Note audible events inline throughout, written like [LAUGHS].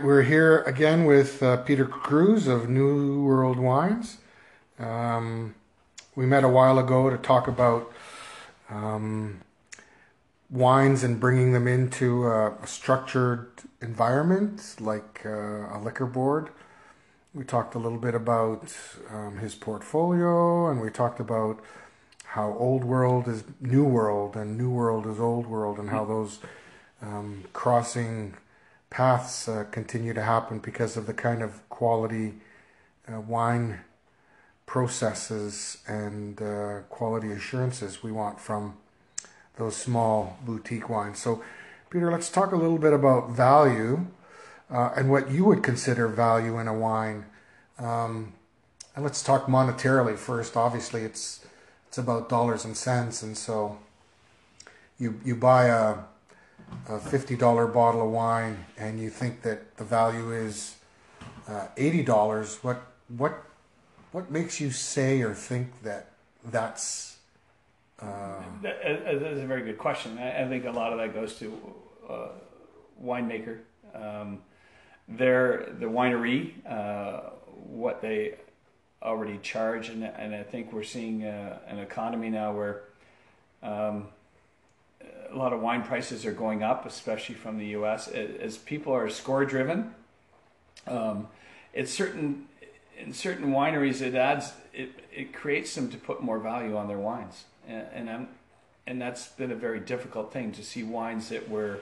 right, we're here again with uh, Peter Cruz of New World Wines. Um, we met a while ago to talk about um, wines and bringing them into a, a structured environment like uh, a liquor board. We talked a little bit about um, his portfolio and we talked about how old world is new world and new world is old world and how those um, crossing paths uh, continue to happen because of the kind of quality uh, wine processes and uh, quality assurances we want from those small boutique wines. So, Peter, let's talk a little bit about value uh, and what you would consider value in a wine. Um, and let's talk monetarily first. Obviously, it's it's about dollars and cents, and so you you buy a a fifty dollar bottle of wine and you think that the value is uh, eighty dollars. What what what makes you say or think that that's uh, That- That's a very good question. I I think a lot of that goes to uh, winemaker. Um, their the winery, uh, what they already charge, and and I think we're seeing uh, an economy now where um, a lot of wine prices are going up, especially from the U.S. As people are score driven, um, it's certain in certain wineries it adds it, it creates them to put more value on their wines and, and I'm and that's been a very difficult thing to see wines that were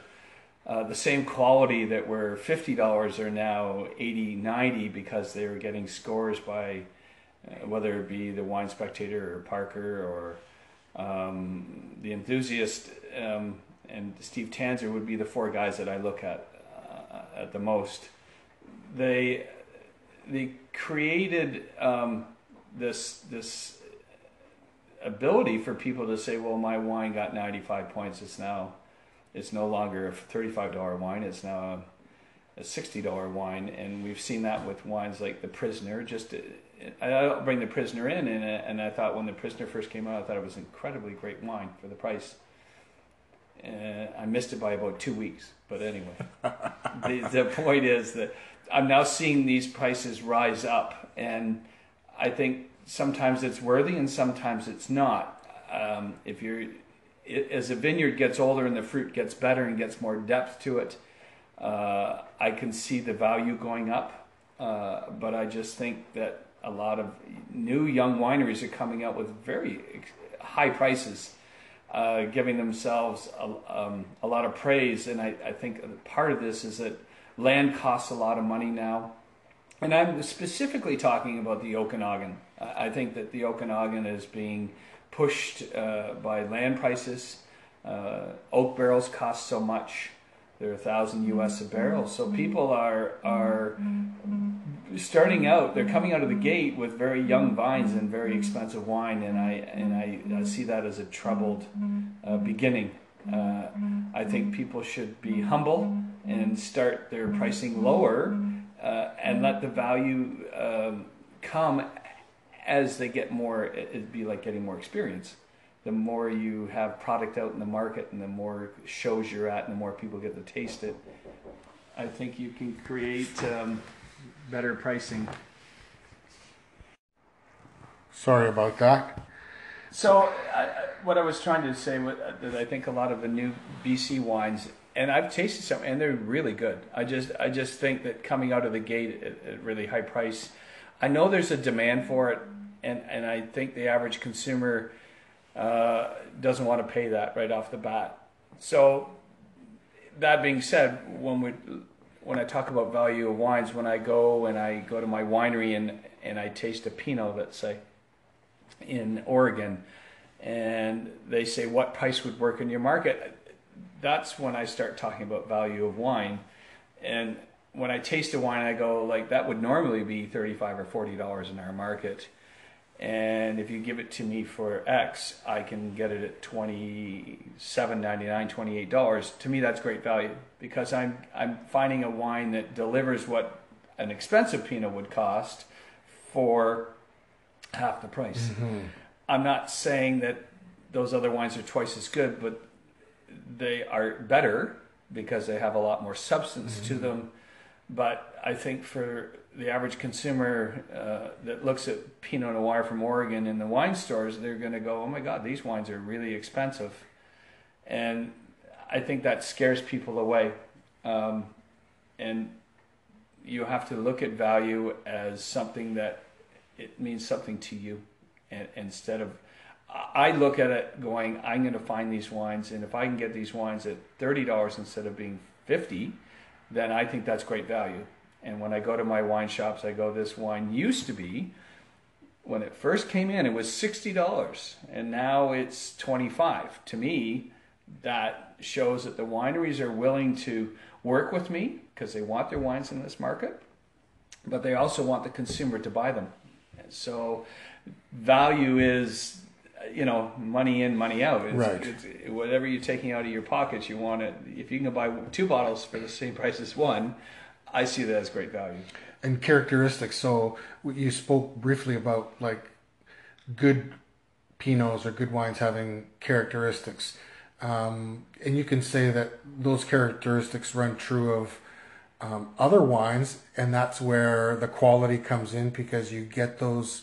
uh, the same quality that were $50 are now 80 90 because they were getting scores by uh, whether it be the wine spectator or parker or um, the enthusiast um, and steve tanzer would be the four guys that i look at uh, at the most they they created um, this this ability for people to say, well, my wine got 95 points. It's now it's no longer a $35 wine. It's now a, a $60 wine, and we've seen that with wines like the Prisoner. Just I don't bring the Prisoner in, and and I thought when the Prisoner first came out, I thought it was incredibly great wine for the price. Uh, I missed it by about two weeks, but anyway, [LAUGHS] the, the point is that I'm now seeing these prices rise up, and I think sometimes it's worthy and sometimes it's not. Um, if you're it, as a vineyard gets older and the fruit gets better and gets more depth to it, uh, I can see the value going up. Uh, but I just think that a lot of new young wineries are coming out with very high prices, uh, giving themselves a, um, a lot of praise. And I, I think part of this is that land costs a lot of money now. And I'm specifically talking about the Okanagan. I think that the Okanagan is being pushed uh, by land prices. Uh, oak barrels cost so much; they're a thousand U.S. a barrel. So people are are starting out. They're coming out of the gate with very young vines and very expensive wine, and I and I, I see that as a troubled uh, beginning. Uh, I think people should be humble and start their pricing lower uh, and let the value um, come as they get more. It'd be like getting more experience. The more you have product out in the market, and the more shows you're at, and the more people get to taste it, I think you can create um, better pricing. sorry about that. So, I, I- what I was trying to say was that I think a lot of the new BC wines, and I've tasted some, and they're really good. I just, I just think that coming out of the gate at, at really high price, I know there's a demand for it, and and I think the average consumer uh, doesn't want to pay that right off the bat. So, that being said, when we when I talk about value of wines, when I go and I go to my winery and and I taste a Pinot, let's say in Oregon, and they say what price would work in your market. That's when I start talking about value of wine, and when I taste a wine, I go like that would normally be thirty-five or forty dollars in our market, and if you give it to me for X, I can get it at twenty-seven ninety-nine, twenty-eight dollars. To me, that's great value because I'm I'm finding a wine that delivers what an expensive Pinot would cost for half the price. Mm-hmm. I'm not saying that those other wines are twice as good, but they are better because they have a lot more substance to mm-hmm. them. but I think for the average consumer uh, that looks at Pinot Noir from Oregon in the wine stores, they're going to go, "Oh my God, these wines are really expensive," and I think that scares people away. Um, and you have to look at value as something that it means something to you, and, instead of I look at it going, I'm going to find these wines, and if I can get these wines at thirty dollars instead of being fifty, then I think that's great value. And when I go to my wine shops, I go, this wine used to be, when it first came in, it was sixty dollars, and now it's twenty five. To me, that shows that the wineries are willing to work with me because they want their wines in this market, but they also want the consumer to buy them. So value is you know money in money out it's, right it's, whatever you're taking out of your pockets you want it if you can buy two bottles for the same price as one i see that as great value. And characteristics. So you spoke briefly about like good pinots or good wines having characteristics. Um, and you can say that those characteristics run true of um, other wines, and that's where the quality comes in because you get those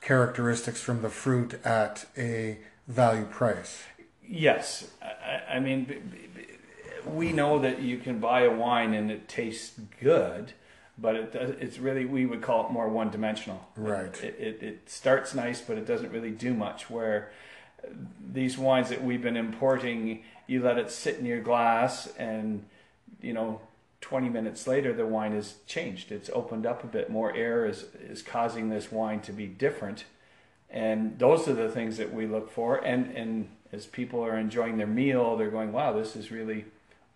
characteristics from the fruit at a value price. Yes, I, I mean, we know that you can buy a wine and it tastes good, but it it's really we would call it more one dimensional. Right. It, it, it starts nice, but it doesn't really do much. Where these wines that we've been importing, you let it sit in your glass, and you know, 20 minutes later, the wine has changed. It's opened up a bit. More air is is causing this wine to be different, and those are the things that we look for. And and as people are enjoying their meal, they're going, "Wow, this is really."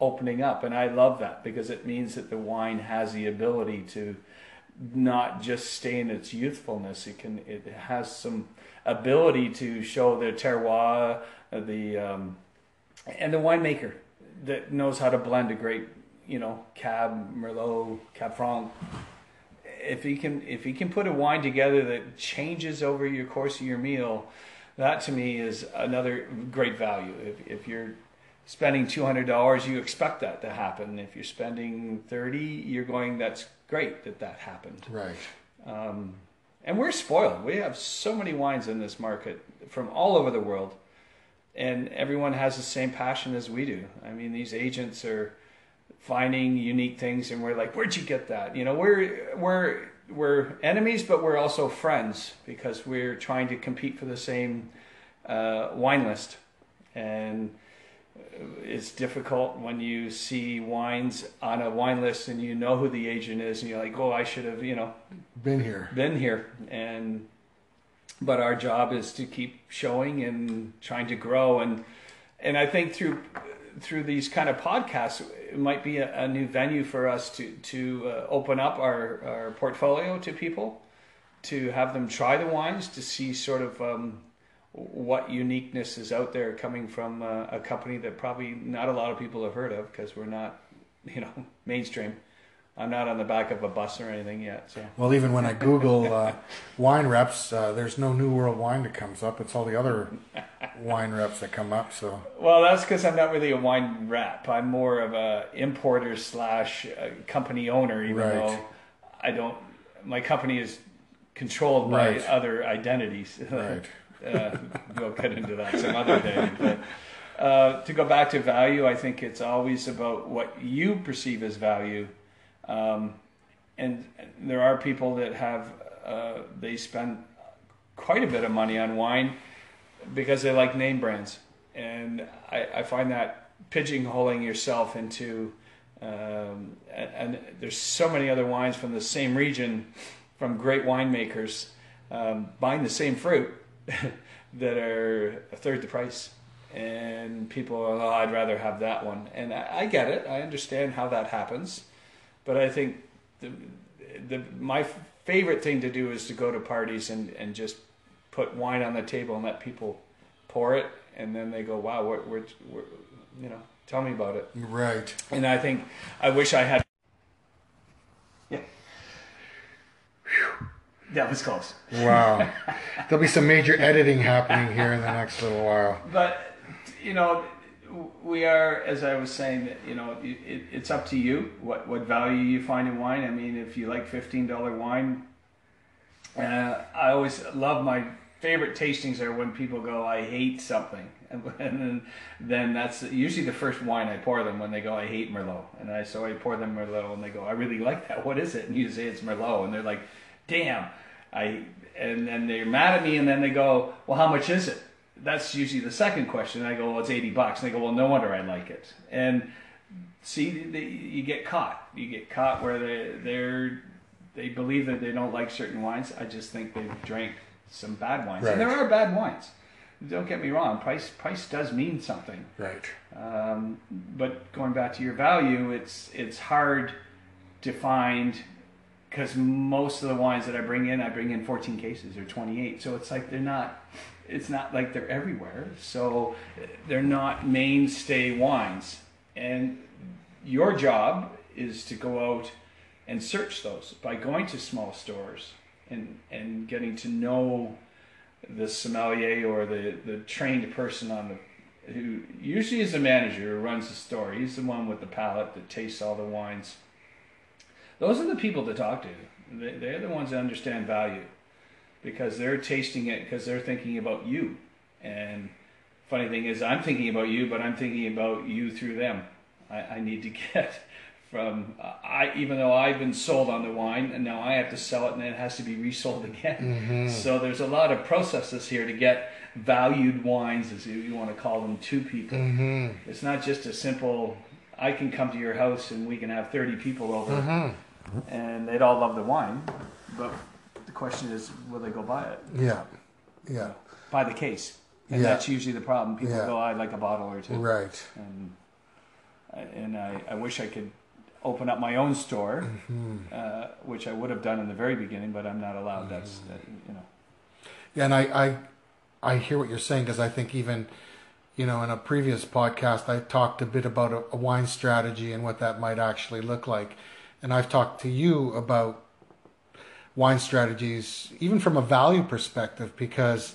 Opening up and I love that because it means that the wine has the ability to not just stay in its youthfulness it can it has some ability to show the terroir, the um, and the winemaker that knows how to blend a great, you know, Cab Merlot, Cab Franc. If he can, if he can put a wine together that changes over your course of your meal, that to me is another great value. If if you're spending two hundred dollars, you expect that to happen. If you're spending thirty, you're going. That's great that that happened. Right. Um, and we're spoiled. We have so many wines in this market from all over the world, and everyone has the same passion as we do. I mean, these agents are finding unique things, and we're like, "Where'd you get that?" You know, we're we're we're enemies, but we're also friends because we're trying to compete for the same uh, wine list, and it's difficult when you see wines on a wine list and you know who the agent is and you're like oh i should have you know. Been here. Been here. And but our job is to keep showing and trying to grow. And and i think through through these kind of podcasts it might be a, a new venue for us to to uh, open up our our portfolio to people to have them try the wines to see sort of um, what uniqueness is out there coming from uh, a company that probably not a lot of people have heard of because we're not, you know, [LAUGHS] mainstream. I'm not on the back of a bus or anything yet. So. Well, even when I Google uh, wine reps, uh, there's no New World Wine that comes up. It's all the other [LAUGHS] wine reps that come up. So. Well, that's because I'm not really a wine rep. I'm more of a importer slash uh, company owner, even right. though I don't. My company is controlled by right. other identities. [LAUGHS] Right uh, we'll get into that some other day. But uh, to go back to value, I think it's always about what you perceive as value. Um, and there are people that have uh, they spend quite a bit of money on wine because they like name brands, and I, I find that pigeonholing yourself into um, and, and, there's so many other wines from the same region from great winemakers um, buying the same fruit [LAUGHS] that are a third the price. And people are, oh, I'd rather have that one. And I, I get it. I understand how that happens. But I think the, the, my favorite thing to do is to go to parties and, and just put wine on the table and let people pour it. And then they go, wow, we're, we're, we're you know, tell me about it. Right. And I think I wish I had That was close. Wow. There'll be some major editing happening here in the next little while. But, you know, we are, as I was saying, you know, it, it, it's up to you what, what value you find in wine. I mean, if you like fifteen dollar wine, uh, I always love my favorite tastings are when people go, I hate something, [LAUGHS] and, then then that's usually the first wine I pour them when they go, I hate Merlot, and I so I pour them Merlot, and they go, I really like that. What is it? And you say it's Merlot, and they're like, Damn, I, and then they're mad at me, and then they go, Well, how much is it? That's usually the second question. I go, Well, it's eighty bucks, and they go, Well, no wonder I like it, and see, they, you get caught. You get caught where they they're they believe that they don't like certain wines. I just think they've drank some bad wines, Right. and there are bad wines. Don't get me wrong. Price price does mean something. Right. Um, but going back to your value, it's it's hard to find because most of the wines that I bring in, I bring in 14 cases or 28. So it's like they're not. It's not like they're everywhere. So eh, they're not mainstay wines. And your job is to go out and search those by going to small stores and and getting to know the sommelier or the, the trained person on the who usually is the manager who runs the store. He's the one with the palate that tastes all the wines. Those are the people to talk to. They, they're the ones that understand value because they're tasting it because they're thinking about you. And funny thing is, I'm thinking about you, but I'm thinking about you through them. I, I need to [LAUGHS] get from I even though I've been sold on the wine and now I have to sell it and then it has to be resold [LAUGHS] again. So there's a lot of processes here to get valued wines, as you, you want to call them, to people. Mm-hmm. It's not just a simple. I can come to your house and we can have 30 people over Mm-hmm. And they'd all love the wine, but the question is, will they go buy it? Yeah. Yeah. Buy the case, and Yeah. that's usually the problem. People Yeah. go, "I'd like a bottle or two. Right. and I- and I, I wish I could open up my own store, Mm-hmm. uh, which I would have done in the very beginning, but I'm not allowed. That's that, you know. Yeah, and I, I, I hear what you're saying because I think even, you know, in a previous podcast, I talked a bit about a, a wine strategy and what that might actually look like, and I've talked to you about wine strategies, even from a value perspective, because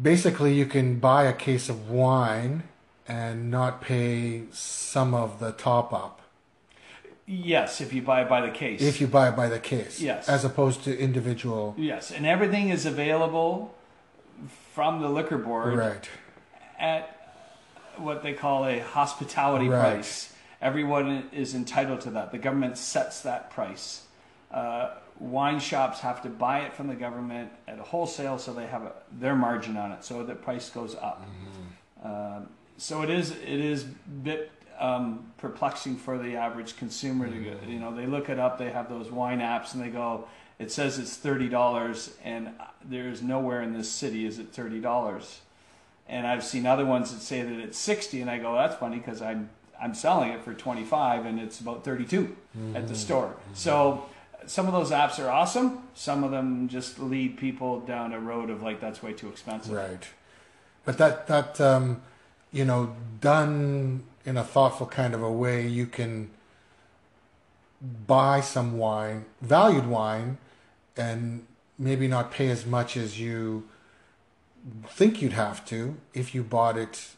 basically you can buy a case of wine and not pay some of the top up Yes, if you buy it by the case. if you buy it by the case, Yes. as opposed to individual. yes, and everything is available from the liquor board Right. at what they call a hospitality Right. price. Everyone is entitled to that. The government sets that price. Uh, wine shops have to buy it from the government at a wholesale, so they have a, their margin on it, so the price goes up. Um, so it is it is a bit um, perplexing for the average consumer to go. You know, they look it up. They have those wine apps, and they go, "It says it's thirty dollars," and there's nowhere in this city is it thirty dollars and I've seen other ones that say that it's 60 and I go that's funny because I'm I'm selling it for 25 and it's about 32 at the store. So some of those apps are awesome. Some of them just lead people down a road of like that's way too expensive. Right. But that that um, you know done in a thoughtful kind of a way, you can buy some wine, valued wine, and maybe not pay as much as you think you'd have to if you bought it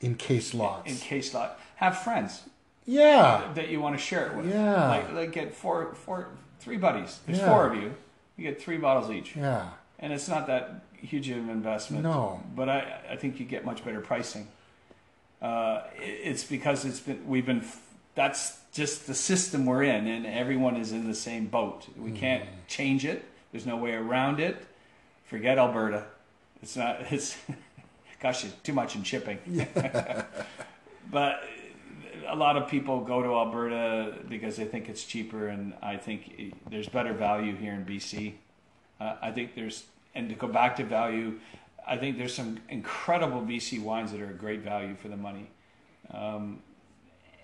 in case lots. In case lot, have friends yeah. that you want to share it with. Yeah. Like like get four four three buddies. There's Yeah. four of you. You get three bottles each. Yeah. and it's not that huge of an investment. No. but I, I think you get much better pricing. Uh, it's because it's been we've been that's just the system we're in, and everyone is in the same boat. We can't change it. There's no way around it. Forget Alberta. It's not. [LAUGHS] It's gosh, it's too much in shipping. [LAUGHS] but a lot of people go to Alberta because they think it's cheaper, and I think there's better value here in BC. Uh, I think there's, and to go back to value, I think there's some incredible BC wines that are a great value for the money. Um,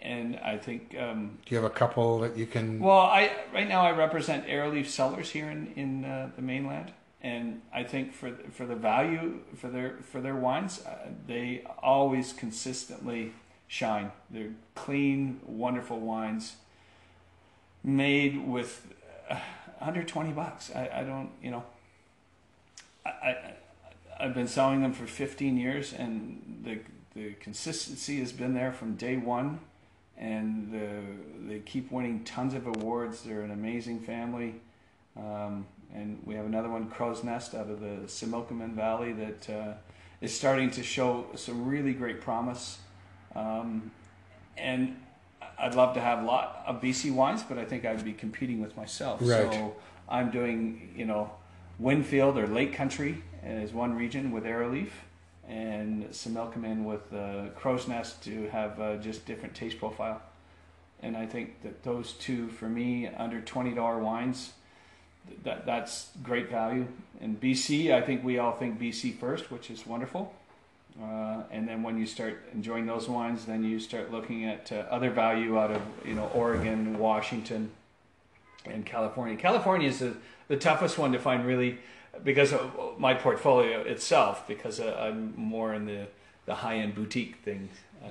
and I think, um, Do you have a couple that you can? well, I right now I represent Arrowleaf Cellars here in in uh, the mainland, and I think for for the value for their for their wines, uh, they always consistently shine. They're clean, wonderful wines, made with uh, under twenty bucks. I, I don't, you know, I, I I've been selling them for fifteen years, and the the consistency has been there from day one, and the, they keep winning tons of awards. They're an amazing family. Um, and we have another one, Crow's Nest, out of the Similkameen Valley, that uh, is starting to show some really great promise. Um, and I'd love to have a lot of BC wines, but I think I'd be competing with myself. Right. So I'm doing, you know, Winfield or Lake Country is one region with Arrowleaf, and some Similkameen with uh, Crow's Nest to have uh, just different taste profile. And I think that those two, for me, under twenty dollar wines, th- that that's great value. And BC, I think we all think BC first, which is wonderful. Uh, and then when you start enjoying those wines, then you start looking at uh, other value out of you know Oregon, Washington, and California. California is the, the toughest one to find really because of my portfolio itself, because uh, I'm more in the, the high end boutique thing uh,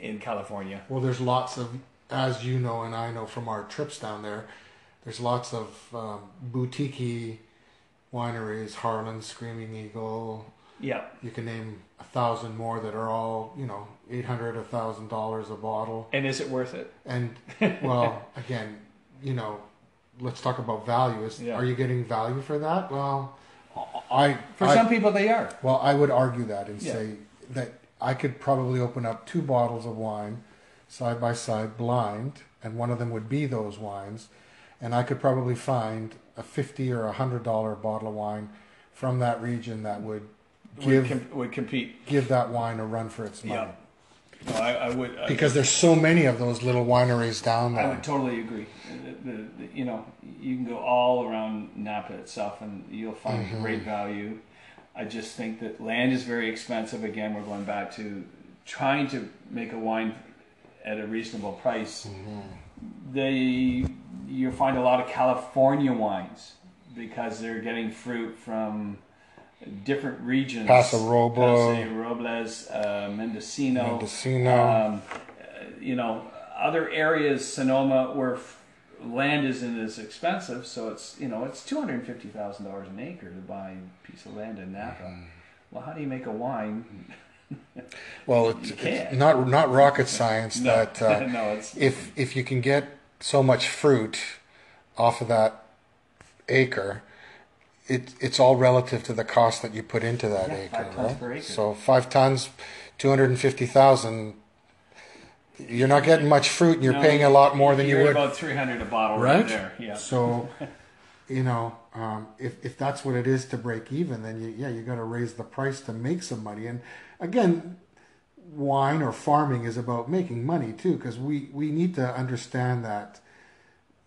in California. Well, there's lots of, as you know and I know from our trips down there, there's lots of um, boutique wineries, Harlan, Screaming Eagle. Yeah, You can name a thousand more that are all, you know, eight hundred, a thousand dollars a bottle. and is it worth it? And [LAUGHS] well, again, you know, let's talk about value. Is Yeah. are you getting value for that? Well, I For I, some people, they are. well, I would argue that and Yeah. say that I could probably open up two bottles of wine side by side, blind, and one of them would be those wines, and I could probably find a fifty or a hundred dollar bottle of wine from that region that would Would, give com- would compete. give that wine a run for its money. Yeah. No, I, I would. I, Because there's so many of those little wineries down there. I would totally agree. The, the, the, you know, you can go all around Napa itself, and you'll find Mm-hmm. great value. I just think that land is very expensive. Again, we're going back to trying to make a wine at a reasonable price. Mm-hmm. They you find a lot of California wines because they're getting fruit from different regions. Paso Robles. Paso Robles, uh, Mendocino, Mendocino. um, uh, you know, other areas, Sonoma, where f- land isn't as expensive, so it's you know it's two hundred and fifty thousand dollars an acre to buy a piece of land in Napa. Mm-hmm. Well, how do you make a wine? [LAUGHS] Well, it's, it's not not rocket [LAUGHS] science No, that uh, [LAUGHS] no, it's if if you can get so much fruit off of that acre, it it's all relative to the cost that you put into that Yeah, acre, five tons right? per acre. So five tons, two hundred and fifty thousand. You're not getting much fruit, and you're no, paying a lot more than you you're would, about three hundred a bottle right, right? there. Yeah, So, you know, um, if if that's what it is to break even, then you, yeah, you got to raise the price to make some money. And again, wine or farming is about making money too, because we we need to understand that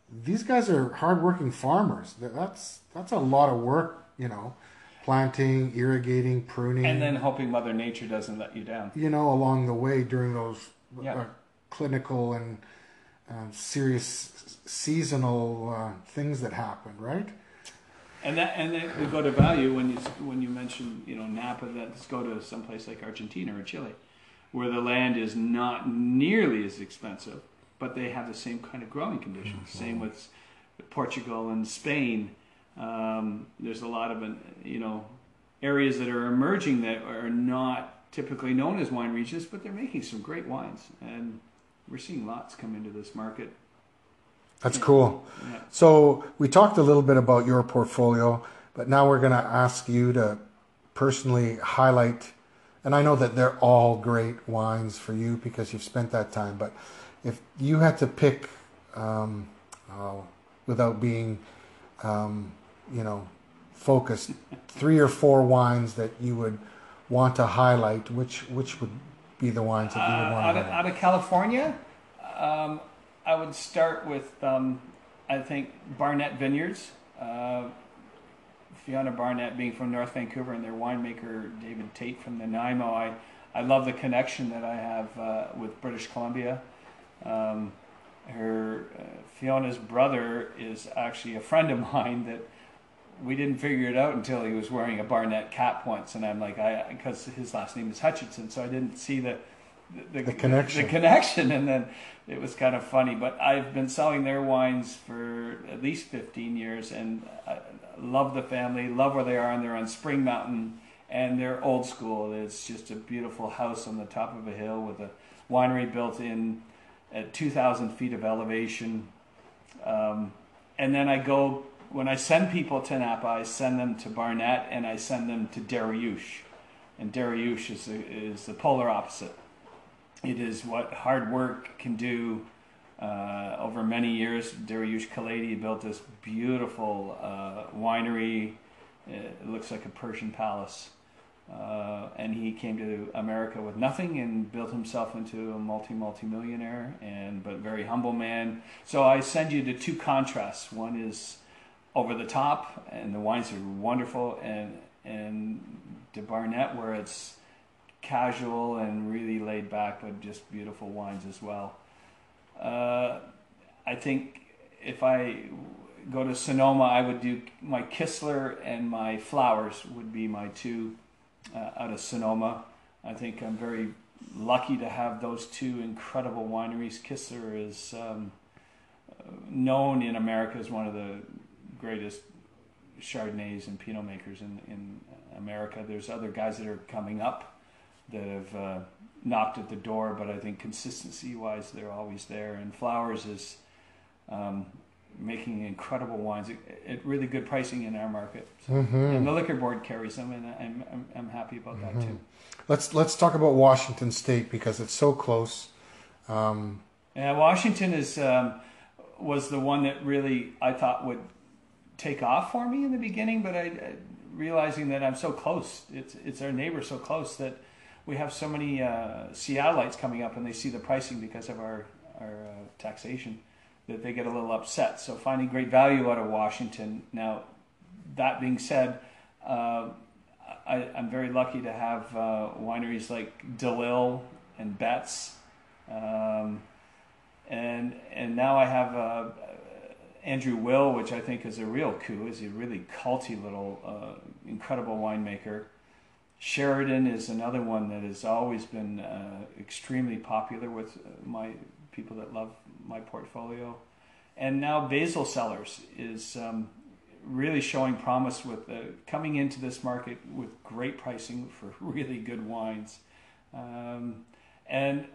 these guys are hardworking farmers. That- That's that's a lot of work, you know, planting, irrigating, pruning, and then hoping Mother Nature doesn't let you down. you know, along the way during those Yeah. uh, clinical and uh, serious seasonal uh, things that happen, right? And that and then we go to value when you when you mention you know Napa. Let's go to someplace like Argentina or Chile, where the land is not nearly as expensive, but they have the same kind of growing conditions. Same with Portugal and Spain. Um, there's a lot of you know areas that are emerging that are not typically known as wine regions, but they're making some great wines, and we're seeing lots come into this market. That's cool. Yeah. So we talked a little bit about your portfolio, but now we're going to ask you to personally highlight. And I know that they're all great wines for you because you've spent that time. But if you had to pick, um, oh, without being, um, you know, focused, three or four wines that you would want to highlight, which which would be the wines that you would Uh, want out, to of, highlight? out of California, um, I would start with um, I think Barnett Vineyards. Uh, Fiona Barnett being from North Vancouver and their winemaker David Tate from Nanaimo. I, I love the connection that I have uh, with British Columbia. Um, her uh, Fiona's brother is actually a friend of [LAUGHS] mine that we didn't figure it out until he was wearing a Barnett cap once, and I'm like, I because his last name is Hutchinson, so I didn't see the the, The connection. the [LAUGHS] connection, and then it was kind of funny. But I've been selling their wines for at least 15 years, and I love the family, love where they are, and they're on Spring Mountain, and they're old school. It's just a beautiful house on the top of a hill with a winery built in at 2,000 feet of elevation. Um, and then I go when I send people to Napa, I send them to Barnett and I send them to Darioush. And Darioush is the, is the polar opposite. It is what hard work can do. Uh, over many years, Darioush Khaledi built this beautiful uh, winery. It looks like a Persian palace. Uh, and he came to America with nothing and built himself into a multi multi millionaire and but very humble man. So I send you the two contrasts. One is over the top, and the wines are wonderful, and and de Barnett where it's casual and really laid back, but just beautiful wines as well. Uh, I think if I go to Sonoma, I would do my Kistler and my Flowers would be my two uh, out of Sonoma. I think I'm very lucky to have those two incredible wineries. Kistler is um, known in America as one of the greatest Chardonnays and Pinot makers in, in America. There's other guys that are coming up that have uh, knocked at the door, but I think consistency wise, they're always there. And Flowers is um, making incredible wines at, really good pricing in our market. So, mm-hmm. And the liquor board carries them, and I'm, I'm, I'm happy about mm-hmm. that too. Let's let's talk about Washington State because it's so close. Um, yeah, Washington is um, was the one that really I thought would take off for me in the beginning, but I, I realizing that I'm so close. It's it's our neighbor so close that we have so many uh, Seattleites coming up and they see the pricing because of our our uh, taxation that they get a little upset. So finding great value out of Washington. Now, that being said, uh, I, am very lucky to have uh, wineries like DeLille and Betz. Um, and and now I have uh, Andrew Will, which I think is a real coup, is a really culty little, uh, incredible winemaker. Sheridan is another one that has always been uh, extremely popular with uh, my people that love my portfolio. And now Basel Cellars is um, really showing promise with uh, coming into this market with great pricing for [LAUGHS] really good wines. Um, and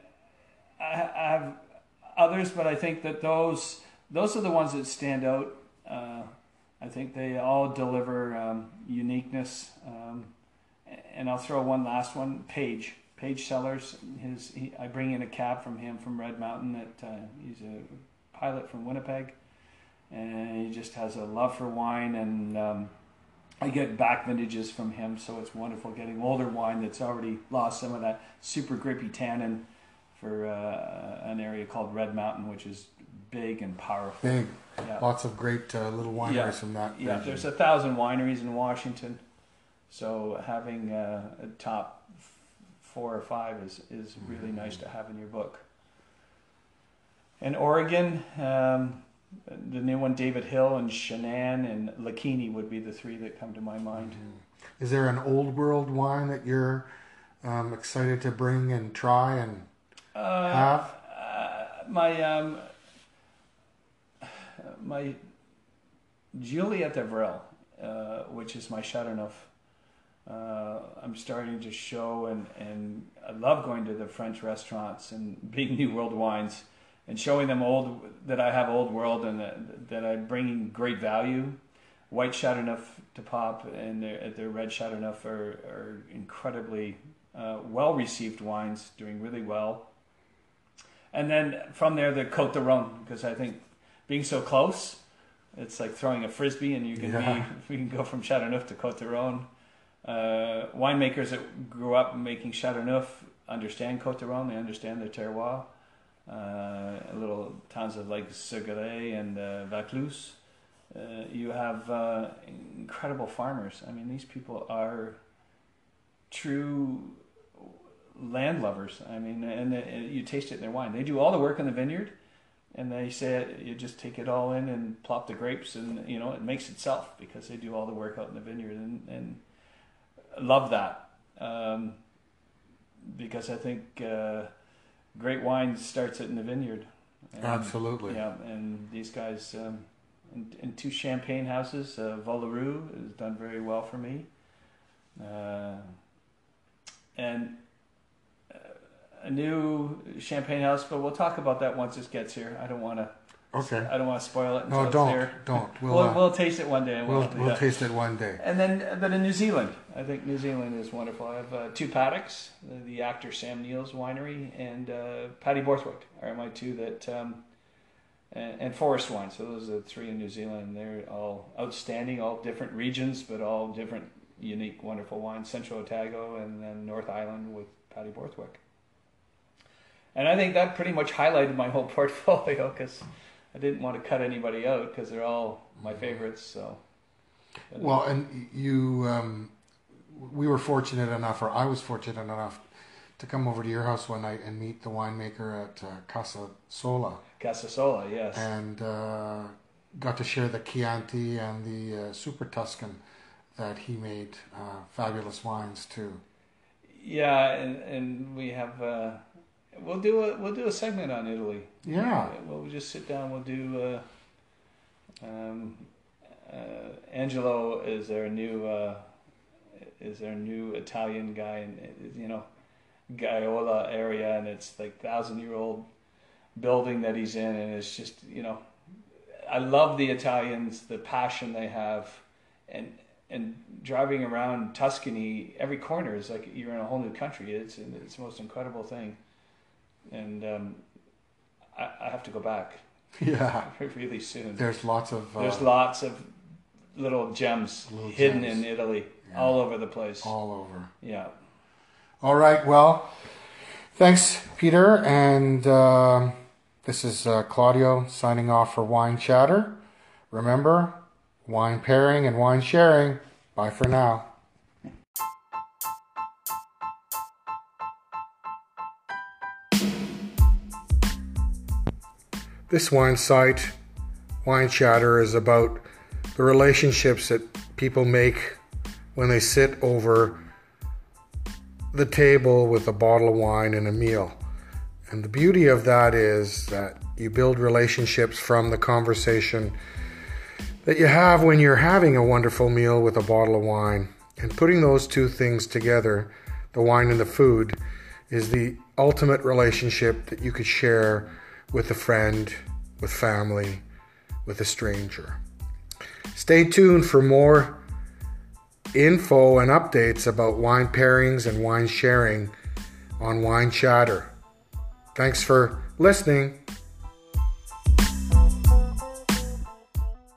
I have others, but I think that those those are the ones that stand out. Uh, I think they all deliver um, uniqueness. Um, and I'll throw one last one. Page, Page Cellars. His, he, I bring in a cab from him from Red Mountain. That uh, he's a pilot from Winnipeg, and he just has a love for wine. And um, I get back vintages from him, so it's wonderful getting older wine that's already lost some of that super grippy tannin for uh, an area called Red Mountain, which is big and powerful. Big. Yeah. Lots of great uh, little wineries yeah. from that. Yeah, region. there's a thousand wineries in Washington, so having uh, a top four or five is is really mm-hmm. nice to have in your book. And Oregon, um, the new one, David Hill and Chenin and Lachini would be the three that come to my mind. Mm-hmm. Is there an old world wine that you're um, excited to bring and try and uh, have? Uh, my um, my Juliette Avril, uh, which is my Châteauneuf. Uh, I'm starting to show, and, and I love going to the French restaurants and [LAUGHS] being New World wines and showing them old that I have old world and that, that I'm bringing great value. White Chardonnay to pop and their, their red Châteauneuf are, are incredibly uh, well received wines, doing really well. And then from there, the Cote de Rhone, because I think being so close, it's like throwing a frisbee, and you can yeah. be [LAUGHS] we can go from Châteauneuf to Cote de Rhone. Uh, winemakers that grew up making Châteauneuf understand Cote de Rhone. They understand their terroir. Uh, little towns of like Séguret and uh, Vaucluse. Uh, you have uh, incredible farmers. I mean, these people are true land lovers. I mean, and, and you taste it in their wine. They do all the work in the vineyard and they say you just take it all in and plop the grapes and you know it makes itself because they do all the work out in the vineyard and, and love that um, because I think uh, great wine starts it in the vineyard. And, Absolutely. Yeah, and these guys um, in, in, two champagne houses, uh, has done very well for me. uh, and a new champagne house. But we'll talk about that once it gets here. I don't want to. Okay. I don't want to spoil it. Until No, it's don't, don't. We'll, We'll, uh, we'll taste it one day. And we'll, we'll, we'll taste it one day. And then, then in New Zealand, I think New Zealand is wonderful. I have uh, two paddocks, the, the actor Sam Neill's winery and uh, Paddy Borthwick are my two that, um, and, and Forrest Wine. So those are the three in New Zealand. They're all outstanding, all different regions, but all different, unique, wonderful wines. Central Otago and then North Island with Paddy Borthwick. And I think that pretty much highlighted my whole [LAUGHS] portfolio because I didn't want to cut anybody out because they're all my favorites. So. But, Well, and you, um, we were fortunate enough, or I was fortunate enough, to come over to your house one night and meet the winemaker at uh, Casa Sola, Casasola, yes. and uh, got to share the Chianti and the uh, Super Tuscan that he made. Uh, fabulous wines too. Yeah, and, and we have uh, we'll do a we'll do a segment on Italy. Yeah, We'll just sit down. We'll do. Uh, um, uh, Angelo is their new uh, is their new Italian guy, and uh, you know, Gaiola area, and it's like thousand year old building that he's in, and it's just you know, I love the Italians, the passion they have, and and driving around Tuscany, every corner is like you're in a whole new country. It's it's the most incredible thing, and um, I, I have to go back yeah. [LAUGHS] really soon. There's lots of uh, There's lots of little gems Little hidden gems. in Italy, Yeah. all over the place. all over. Yeah. All right. Well, thanks, Peter. And um this is uh, Claudio signing off for Wine Chatter. Remember, wine pairing and wine sharing. Bye for now. This wine site, Wine Chatter, is about the relationships that people make when they sit over the table with a bottle of wine and a meal. And the beauty of that is that you build relationships from the conversation that you have when you're having a wonderful meal with a bottle of wine. And putting those two things together, the wine and the food, is the ultimate relationship that you could share with a friend, with family, with a stranger. Stay tuned for more info and updates about wine pairings and wine sharing on Wine Chatter. Thanks for listening.